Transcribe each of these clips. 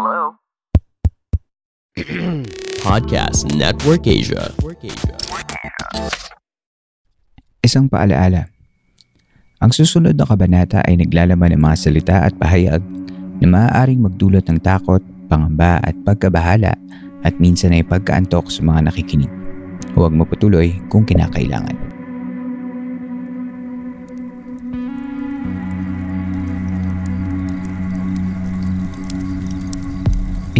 Hello? Podcast Network Asia. Isang paalaala. Ang susunod na kabanata ay naglalaman ng mga salita at pahayag na maaaring magdulot ng takot, pangamba at pagkabahala at minsan ay pagkaantok sa mga nakikinig. Huwag mapatuloy kung kinakailangan.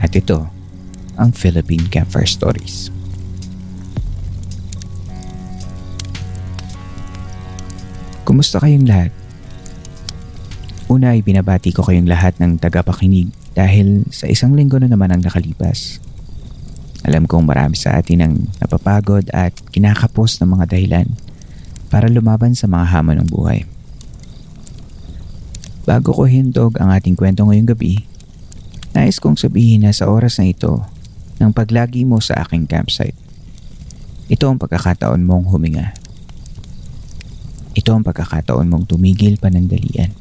at ito ang Philippine Campfire Stories. Kumusta kayong lahat? Una ay binabati ko kayong lahat ng tagapakinig dahil sa isang linggo na naman ang nakalipas. Alam kong marami sa atin ang napapagod at kinakapos ng mga dahilan para lumaban sa mga hamon ng buhay. Bago ko hintog ang ating kwento ngayong gabi, nais kong sabihin na sa oras na ito ng paglagi mo sa aking campsite. Ito ang pagkakataon mong huminga. Ito ang pagkakataon mong tumigil panandalian.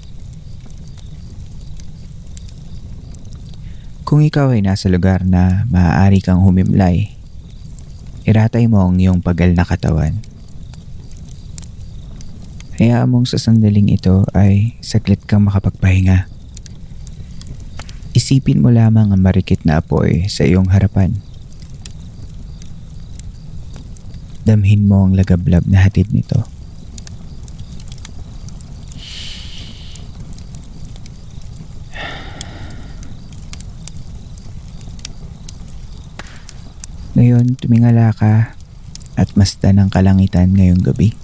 Kung ikaw ay nasa lugar na maaari kang humimlay, iratay mo ang iyong pagal na katawan. Hayaan mong sa sandaling ito ay saglit kang makapagpahinga. Isipin mo lamang ang marikit na apoy sa iyong harapan. Damhin mo ang lagablab na hatid nito. Ngayon, tumingala ka at masdan ang kalangitan ngayong gabi.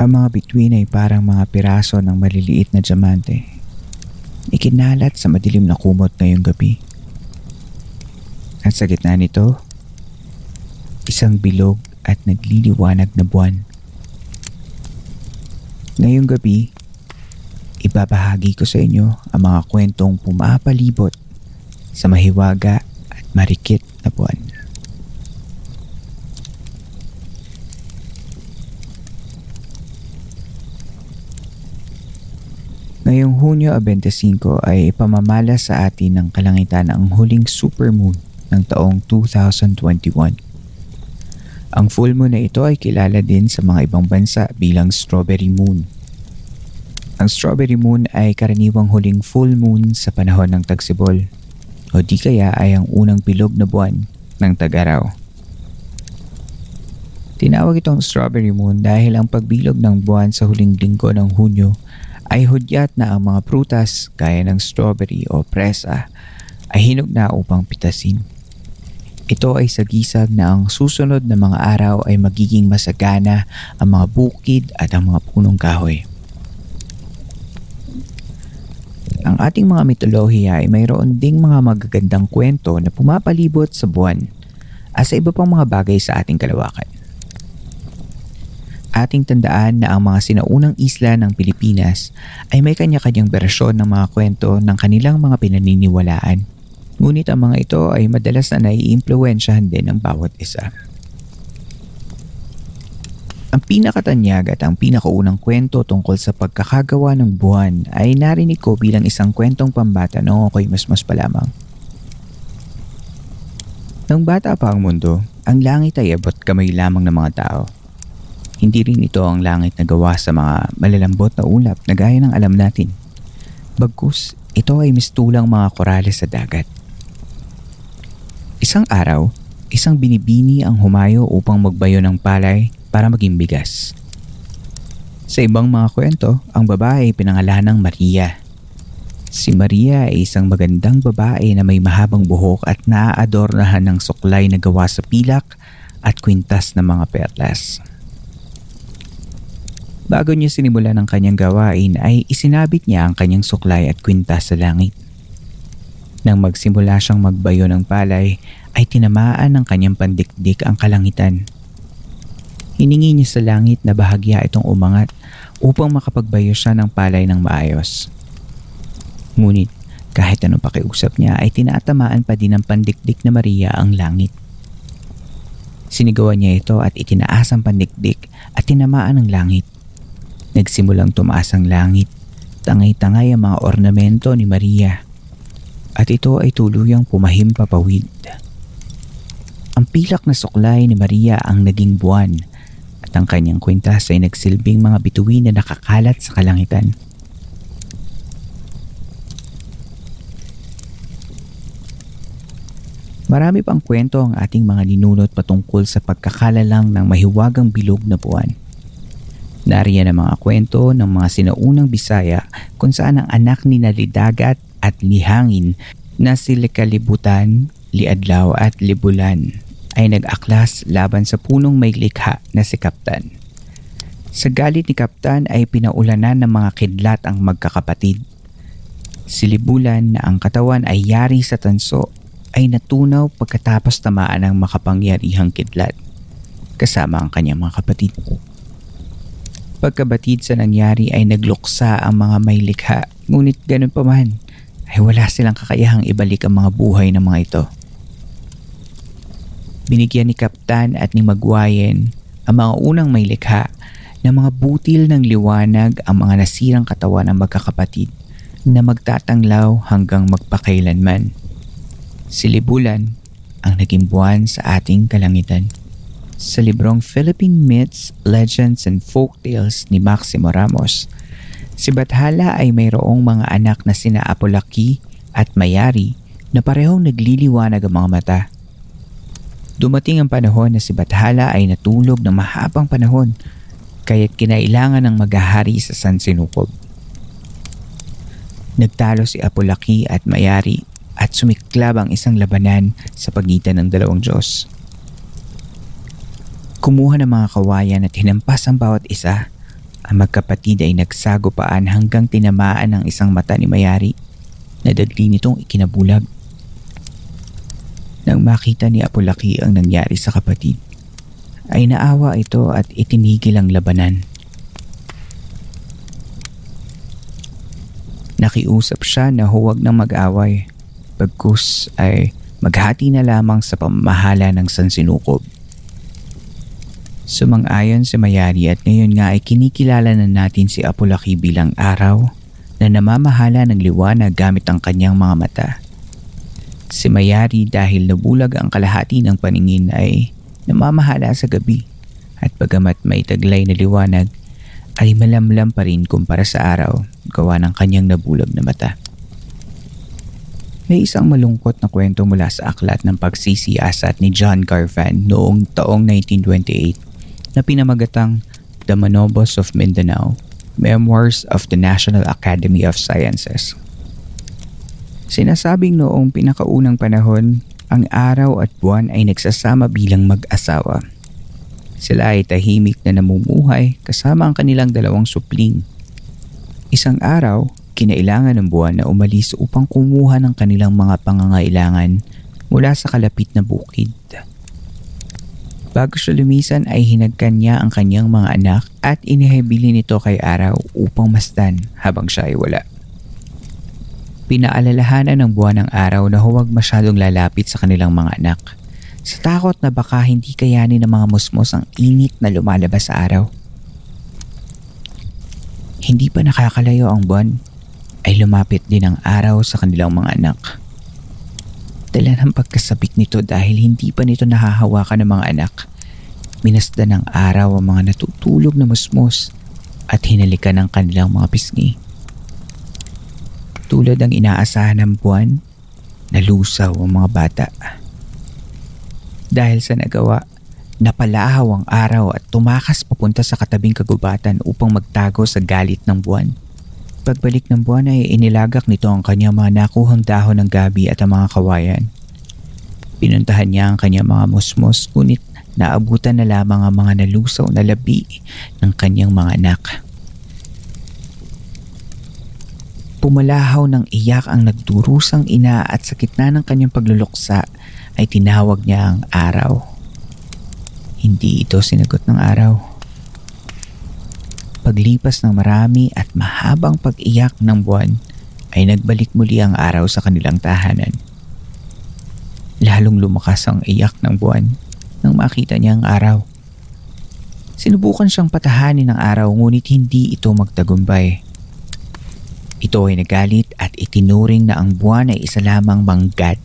Ang mga bituin ay parang mga piraso ng maliliit na diamante. Ikinalat sa madilim na kumot ngayong gabi. At sa gitna nito, isang bilog at nagliliwanag na buwan. Ngayong gabi, ibabahagi ko sa inyo ang mga kwentong pumapalibot sa mahiwaga at marikit na buwan. Ngayong Hunyo 25 ay ipamamala sa atin ng kalangitan ang huling supermoon ng taong 2021. Ang full moon na ito ay kilala din sa mga ibang bansa bilang strawberry moon. Ang strawberry moon ay karaniwang huling full moon sa panahon ng tagsibol o di kaya ay ang unang bilog na buwan ng tag-araw. Tinawag itong strawberry moon dahil ang pagbilog ng buwan sa huling linggo ng Hunyo ay hudyat na ang mga prutas gaya ng strawberry o presa ay hinog na upang pitasin. Ito ay sagisag na ang susunod na mga araw ay magiging masagana ang mga bukid at ang mga punong kahoy. Ang ating mga mitolohiya ay mayroon ding mga magagandang kwento na pumapalibot sa buwan at sa iba pang mga bagay sa ating kalawakan ating tandaan na ang mga sinaunang isla ng Pilipinas ay may kanya-kanyang bersyon ng mga kwento ng kanilang mga pinaniniwalaan. Ngunit ang mga ito ay madalas na naiimpluwensyahan din ng bawat isa. Ang pinakatanyag at ang pinakaunang kwento tungkol sa pagkakagawa ng buwan ay narinig ko bilang isang kwentong pambata noong ako'y mas mas pa lamang. Nang bata pa ang mundo, ang langit ay abot kamay lamang ng mga tao Hindi rin ito ang langit na gawa sa mga malalambot na ulap na gaya ng alam natin. Bagkus, ito ay mistulang mga korales sa dagat. Isang araw, isang binibini ang humayo upang magbayo ng palay para maging bigas. Sa ibang mga kwento, ang babae ay pinangalan ng Maria. Si Maria ay isang magandang babae na may mahabang buhok at naaadornahan ng suklay na gawa sa pilak at kwintas ng mga perlas. Bago niya sinimulan ang kanyang gawain ay isinabit niya ang kanyang suklay at kwintas sa langit. Nang magsimula siyang magbayo ng palay ay tinamaan ng kanyang pandikdik ang kalangitan. Hiningi niya sa langit na bahagya itong umangat upang makapagbayo siya ng palay ng maayos. Ngunit kahit anong pakiusap niya ay tinatamaan pa din ng pandikdik na Maria ang langit. Sinigawan niya ito at itinaas ang pandikdik at tinamaan ang langit. Nagsimulang tumaas ang langit. Tangay-tangay ang mga ornamento ni Maria. At ito ay tuluyang pumahim papawid. Ang pilak na suklay ni Maria ang naging buwan at ang kanyang kwintas ay nagsilbing mga bituin na nakakalat sa kalangitan. Marami pang kwento ang ating mga ninunot patungkol sa pagkakalalang ng mahiwagang bilog na buwan. Nariyan ang mga kwento ng mga sinaunang Bisaya kung saan ang anak ni Nalidagat at Lihangin na si Likalibutan, Liadlaw at Libulan ay nag-aklas laban sa punong may likha na si Kaptan. Sa galit ni Kaptan ay pinaulanan ng mga kidlat ang magkakapatid. Si Libulan na ang katawan ay yari sa tanso ay natunaw pagkatapos tamaan ng makapangyarihang kidlat kasama ang kanyang mga kapatid. Pagkabatid sa nangyari ay nagluksa ang mga may likha ngunit ganun pa man ay wala silang kakayahang ibalik ang mga buhay ng mga ito. Binigyan ni Kaptan at ni Magwayen ang mga unang may likha ng mga butil ng liwanag ang mga nasirang katawan ng magkakapatid na magtatanglaw hanggang magpakailanman. Si Libulan ang naging buwan sa ating kalangitan. Sa librong Philippine Myths, Legends and Folktales ni Maximo Ramos, si Bathala ay mayroong mga anak na sina Apolaki at Mayari na parehong nagliliwanag ang mga mata. Dumating ang panahon na si Bathala ay natulog ng mahabang panahon kaya't kinailangan ng maghahari sa San Sinukob. Nagtalo si Apolaki at Mayari at sumiklab ang isang labanan sa pagitan ng dalawang Diyos. Kumuha ng mga kawayan at hinampas ang bawat isa. Ang magkapatid ay nagsagupaan hanggang tinamaan ng isang mata ni Mayari na dagli nitong ikinabulag. Nang makita ni Apolaki ang nangyari sa kapatid, ay naawa ito at itinigil ang labanan. Nakiusap siya na huwag nang mag-away pagkus ay maghati na lamang sa pamamahala ng sansinukob. Sumang-ayon si Mayari at ngayon nga ay kinikilala na natin si Apolaki bilang araw na namamahala ng liwanag gamit ang kanyang mga mata. Si Mayari dahil nabulag ang kalahati ng paningin ay namamahala sa gabi at bagamat may taglay na liwanag ay malamlam pa rin kumpara sa araw gawa ng kanyang nabulag na mata. May isang malungkot na kwento mula sa aklat ng pagsisiyasat ni John Garfan noong taong 1928 na pinamagatang The Manobos of Mindanao, Memoirs of the National Academy of Sciences. Sinasabing noong pinakaunang panahon, ang araw at buwan ay nagsasama bilang mag-asawa. Sila ay tahimik na namumuhay kasama ang kanilang dalawang supling. Isang araw, kinailangan ng buwan na umalis upang kumuha ng kanilang mga pangangailangan mula sa kalapit na bukid. Bago siya lumisan ay hinagkan niya ang kanyang mga anak at inihebili nito kay Araw upang masdan habang siya ay wala. Pinaalalahanan ng buwan ng araw na huwag masyadong lalapit sa kanilang mga anak sa takot na baka hindi kayanin ng mga musmos ang init na lumalabas sa araw. Hindi pa nakakalayo ang buwan ay lumapit din ang araw sa kanilang mga anak. Dala ng pagkasabik nito dahil hindi pa nito nahahawakan ng mga anak Minasda ng araw ang mga natutulog na musmos at hinalikan ng kanilang mga pisngi. Tulad ng inaasahan ng buwan, nalusaw ang mga bata. Dahil sa nagawa, napalahaw ang araw at tumakas papunta sa katabing kagubatan upang magtago sa galit ng buwan. Pagbalik ng buwan ay inilagak nito ang kanyang mga nakuhang dahon ng gabi at ang mga kawayan. Pinuntahan niya ang kanyang mga musmos ngunit naabutan na lamang ang mga nalusaw na labi ng kanyang mga anak. Pumalahaw ng iyak ang nagdurusang ina at sa gitna ng kanyang pagluluksa ay tinawag niya ang araw. Hindi ito sinagot ng araw. Paglipas ng marami at mahabang pag-iyak ng buwan ay nagbalik muli ang araw sa kanilang tahanan. Lalong lumakas ang iyak ng buwan nang makita niya ang araw. Sinubukan siyang patahanin ng araw ngunit hindi ito magtagumpay. Ito ay nagalit at itinuring na ang buwan ay isa lamang manggad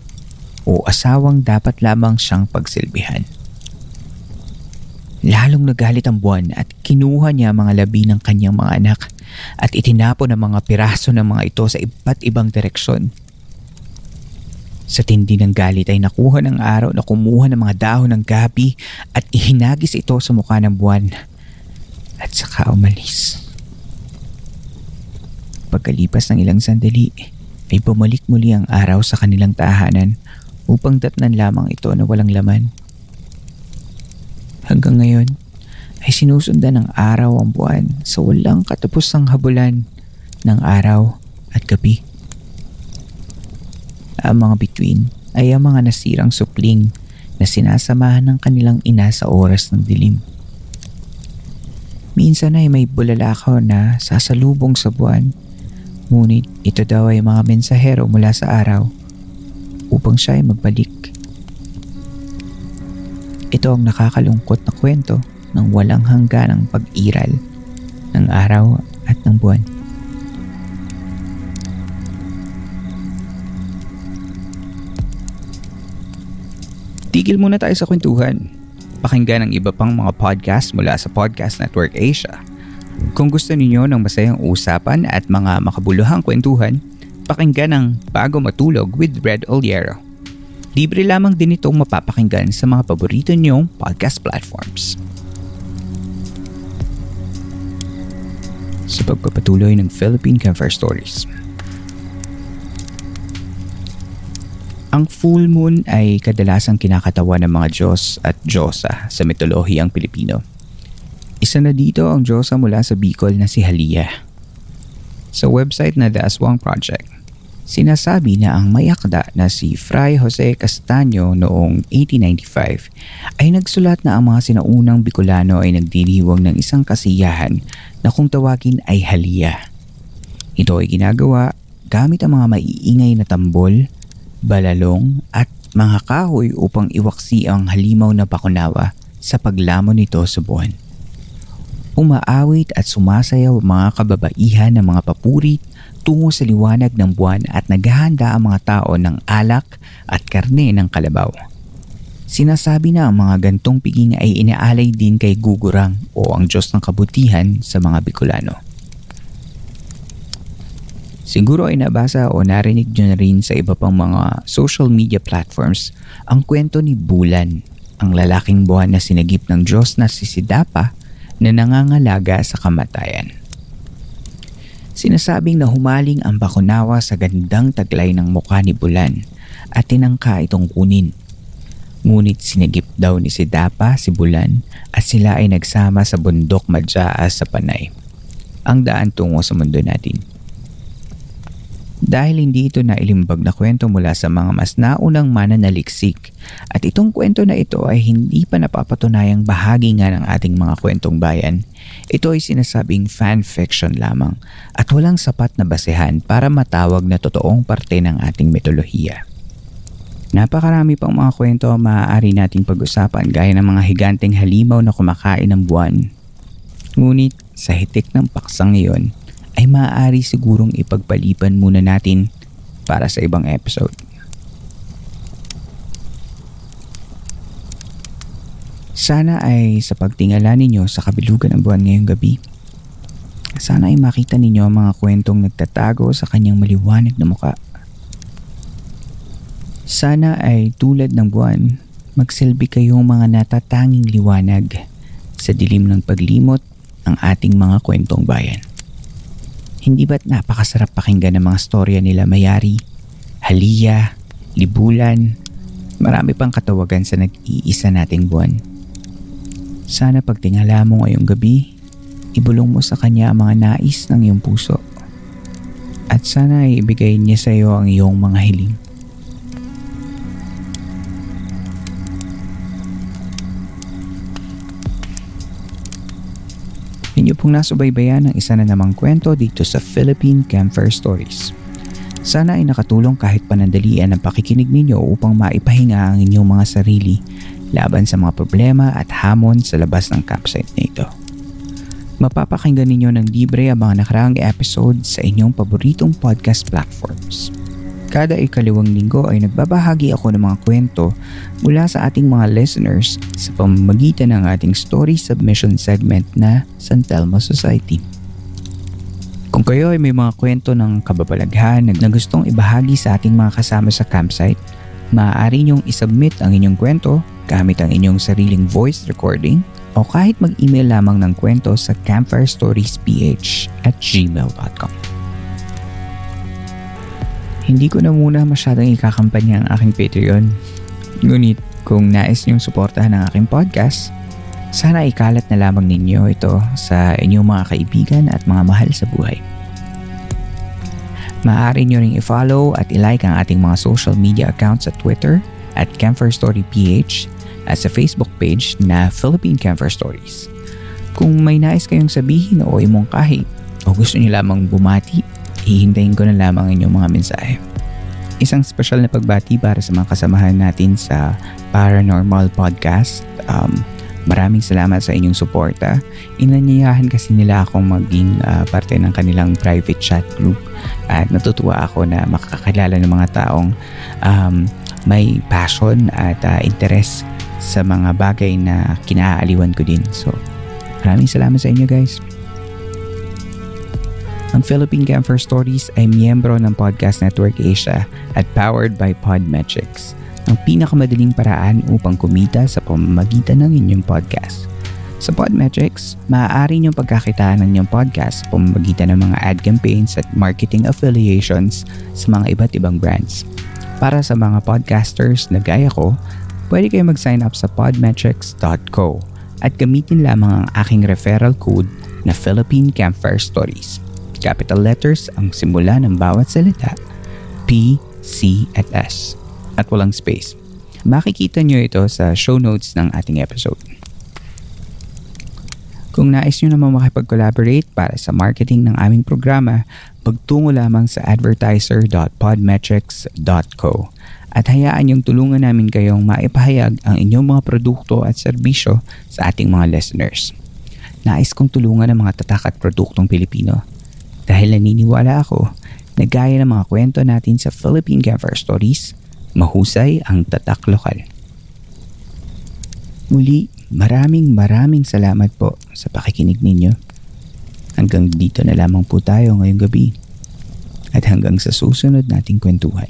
o asawang dapat lamang siyang pagsilbihan. Lalong nagalit ang buwan at kinuha niya mga labi ng kanyang mga anak at itinapon ang mga piraso ng mga ito sa iba't ibang direksyon. Sa tindi ng galit ay nakuha ng araw na kumuha ng mga dahon ng gabi at ihinagis ito sa mukha ng buwan at saka umalis. Pagkalipas ng ilang sandali ay bumalik muli ang araw sa kanilang tahanan upang datnan lamang ito na walang laman. Hanggang ngayon ay sinusundan ng araw ang buwan sa walang katapusang habulan ng araw at gabi. Ang mga bituin ay ang mga nasirang supling na sinasamahan ng kanilang ina sa oras ng dilim. Minsan ay may bulalakaw na sasalubong sa buwan, ngunit ito daw ay mga mensahero mula sa araw upang siya ay magbalik. Ito ang nakakalungkot na kwento ng walang hangganang pag-iral ng araw at ng buwan. Tigil muna tayo sa kwentuhan. Pakinggan ang iba pang mga podcast mula sa Podcast Network Asia. Kung gusto ninyo ng masayang usapan at mga makabuluhang kwentuhan, pakinggan ang Bago Matulog with Red Oliero. Libre lamang din itong mapapakinggan sa mga paborito niyong podcast platforms. Sa pagpapatuloy ng Philippine Cover Stories. Ang full moon ay kadalasang kinakatawa ng mga Diyos at Diyosa sa mitolohiyang Pilipino. Isa na dito ang Diyosa mula sa Bicol na si Halia. Sa website na The Aswang Project, sinasabi na ang mayakda na si Fray Jose Castaño noong 1895 ay nagsulat na ang mga sinaunang Bicolano ay nagdiriwang ng isang kasiyahan na kung tawagin ay Halia. Ito ay ginagawa gamit ang mga maiingay na tambol, balalong at mga kahoy upang iwaksi ang halimaw na bakunawa sa paglamon nito sa buwan. Umaawit at sumasayaw mga kababaihan ng mga papurit tungo sa liwanag ng buwan at naghahanda ang mga tao ng alak at karne ng kalabaw. Sinasabi na ang mga gantong piging ay inaalay din kay Gugurang o ang Diyos ng kabutihan sa mga Bicolano. Siguro ay nabasa o narinig nyo na rin sa iba pang mga social media platforms ang kwento ni Bulan, ang lalaking buwan na sinagip ng Diyos na si Sidapa na nangangalaga sa kamatayan. Sinasabing na humaling ang bakunawa sa gandang taglay ng mukha ni Bulan at tinangka itong kunin. Ngunit sinagip daw ni Sidapa si Bulan at sila ay nagsama sa bundok Madyaas sa Panay. Ang daan tungo sa mundo natin. Dahil hindi ito nailimbag na kwento mula sa mga mas naunang mananaliksik at itong kwento na ito ay hindi pa napapatunayang bahagi nga ng ating mga kwentong bayan, ito ay sinasabing fan fiction lamang at walang sapat na basehan para matawag na totoong parte ng ating mitolohiya. Napakarami pang mga kwento ang maaari nating pag-usapan gaya ng mga higanteng halimaw na kumakain ng buwan. Ngunit sa hitik ng paksang iyon, ay maaari sigurong ipagpaliban muna natin para sa ibang episode. Sana ay sa pagtingala ninyo sa kabilugan ng buwan ngayong gabi, sana ay makita ninyo ang mga kwentong nagtatago sa kanyang maliwanag na muka. Sana ay tulad ng buwan, magsilbi kayong mga natatanging liwanag sa dilim ng paglimot ng ating mga kwentong bayan. Hindi ba't napakasarap pakinggan ng mga storya nila Mayari, Halia, Libulan, marami pang katawagan sa nag-iisa nating buwan. Sana pag tingala mo ngayong gabi, ibulong mo sa kanya ang mga nais ng iyong puso. At sana ay ibigay niya sa iyo ang iyong mga hiling. Ninyo pong nasubaybayan ang isa na namang kwento dito sa Philippine Camper Stories. Sana ay nakatulong kahit panandalian ang pakikinig ninyo upang maipahinga ang inyong mga sarili laban sa mga problema at hamon sa labas ng campsite na ito. Mapapakinggan ninyo ng libre ang mga nakaraang episode sa inyong paboritong podcast platforms. Kada ikaliwang linggo ay nagbabahagi ako ng mga kwento mula sa ating mga listeners sa pamamagitan ng ating story submission segment na San Telmo Society. Kung kayo ay may mga kwento ng kababalaghan na gustong ibahagi sa ating mga kasama sa campsite, maaari niyong isubmit ang inyong kwento gamit ang inyong sariling voice recording o kahit mag-email lamang ng kwento sa campfirestoriesph at gmail.com. Hindi ko na muna masyadong ikakampanya ang aking Patreon. Ngunit kung nais niyong suportahan ang aking podcast, sana ikalat na lamang ninyo ito sa inyong mga kaibigan at mga mahal sa buhay. Maaari nyo ring i-follow at i-like ang ating mga social media accounts sa Twitter at Camper Story PH at sa Facebook page na Philippine Camper Stories. Kung may nais kayong sabihin o imongkahi o gusto niyo lamang bumati, hihintayin ko na lamang inyong mga mensahe. Isang special na pagbati para sa mga kasamahan natin sa Paranormal Podcast. Um, maraming salamat sa inyong suporta. Inanyayahan kasi nila akong maging uh, parte ng kanilang private chat group at natutuwa ako na makakakilala ng mga taong um, may passion at uh, interest sa mga bagay na kinaaliwan ko din. So, maraming salamat sa inyo guys. Ang Philippine Camper Stories ay miyembro ng Podcast Network Asia at powered by Podmetrics, ang pinakamadaling paraan upang kumita sa pamamagitan ng inyong podcast. Sa Podmetrics, maaari niyong pagkakitaan ng inyong podcast sa pamamagitan ng mga ad campaigns at marketing affiliations sa mga iba't ibang brands. Para sa mga podcasters na gaya ko, pwede kayo mag-sign up sa podmetrics.co at gamitin lamang ang aking referral code na Philippine Campfire Stories. Capital letters ang simula ng bawat salita, P, C, at S, at walang space. Makikita nyo ito sa show notes ng ating episode. Kung nais nyo naman makipag-collaborate para sa marketing ng aming programa, magtungo lamang sa advertiser.podmetrics.co at hayaan yung tulungan namin kayong maipahayag ang inyong mga produkto at serbisyo sa ating mga listeners. Nais kong tulungan ang mga tatak at produktong Pilipino dahil naniniwala ako na gaya ng mga kwento natin sa Philippine Campfire Stories, mahusay ang tatak lokal. Muli, maraming maraming salamat po sa pakikinig ninyo. Hanggang dito na lamang po tayo ngayong gabi at hanggang sa susunod nating kwentuhan.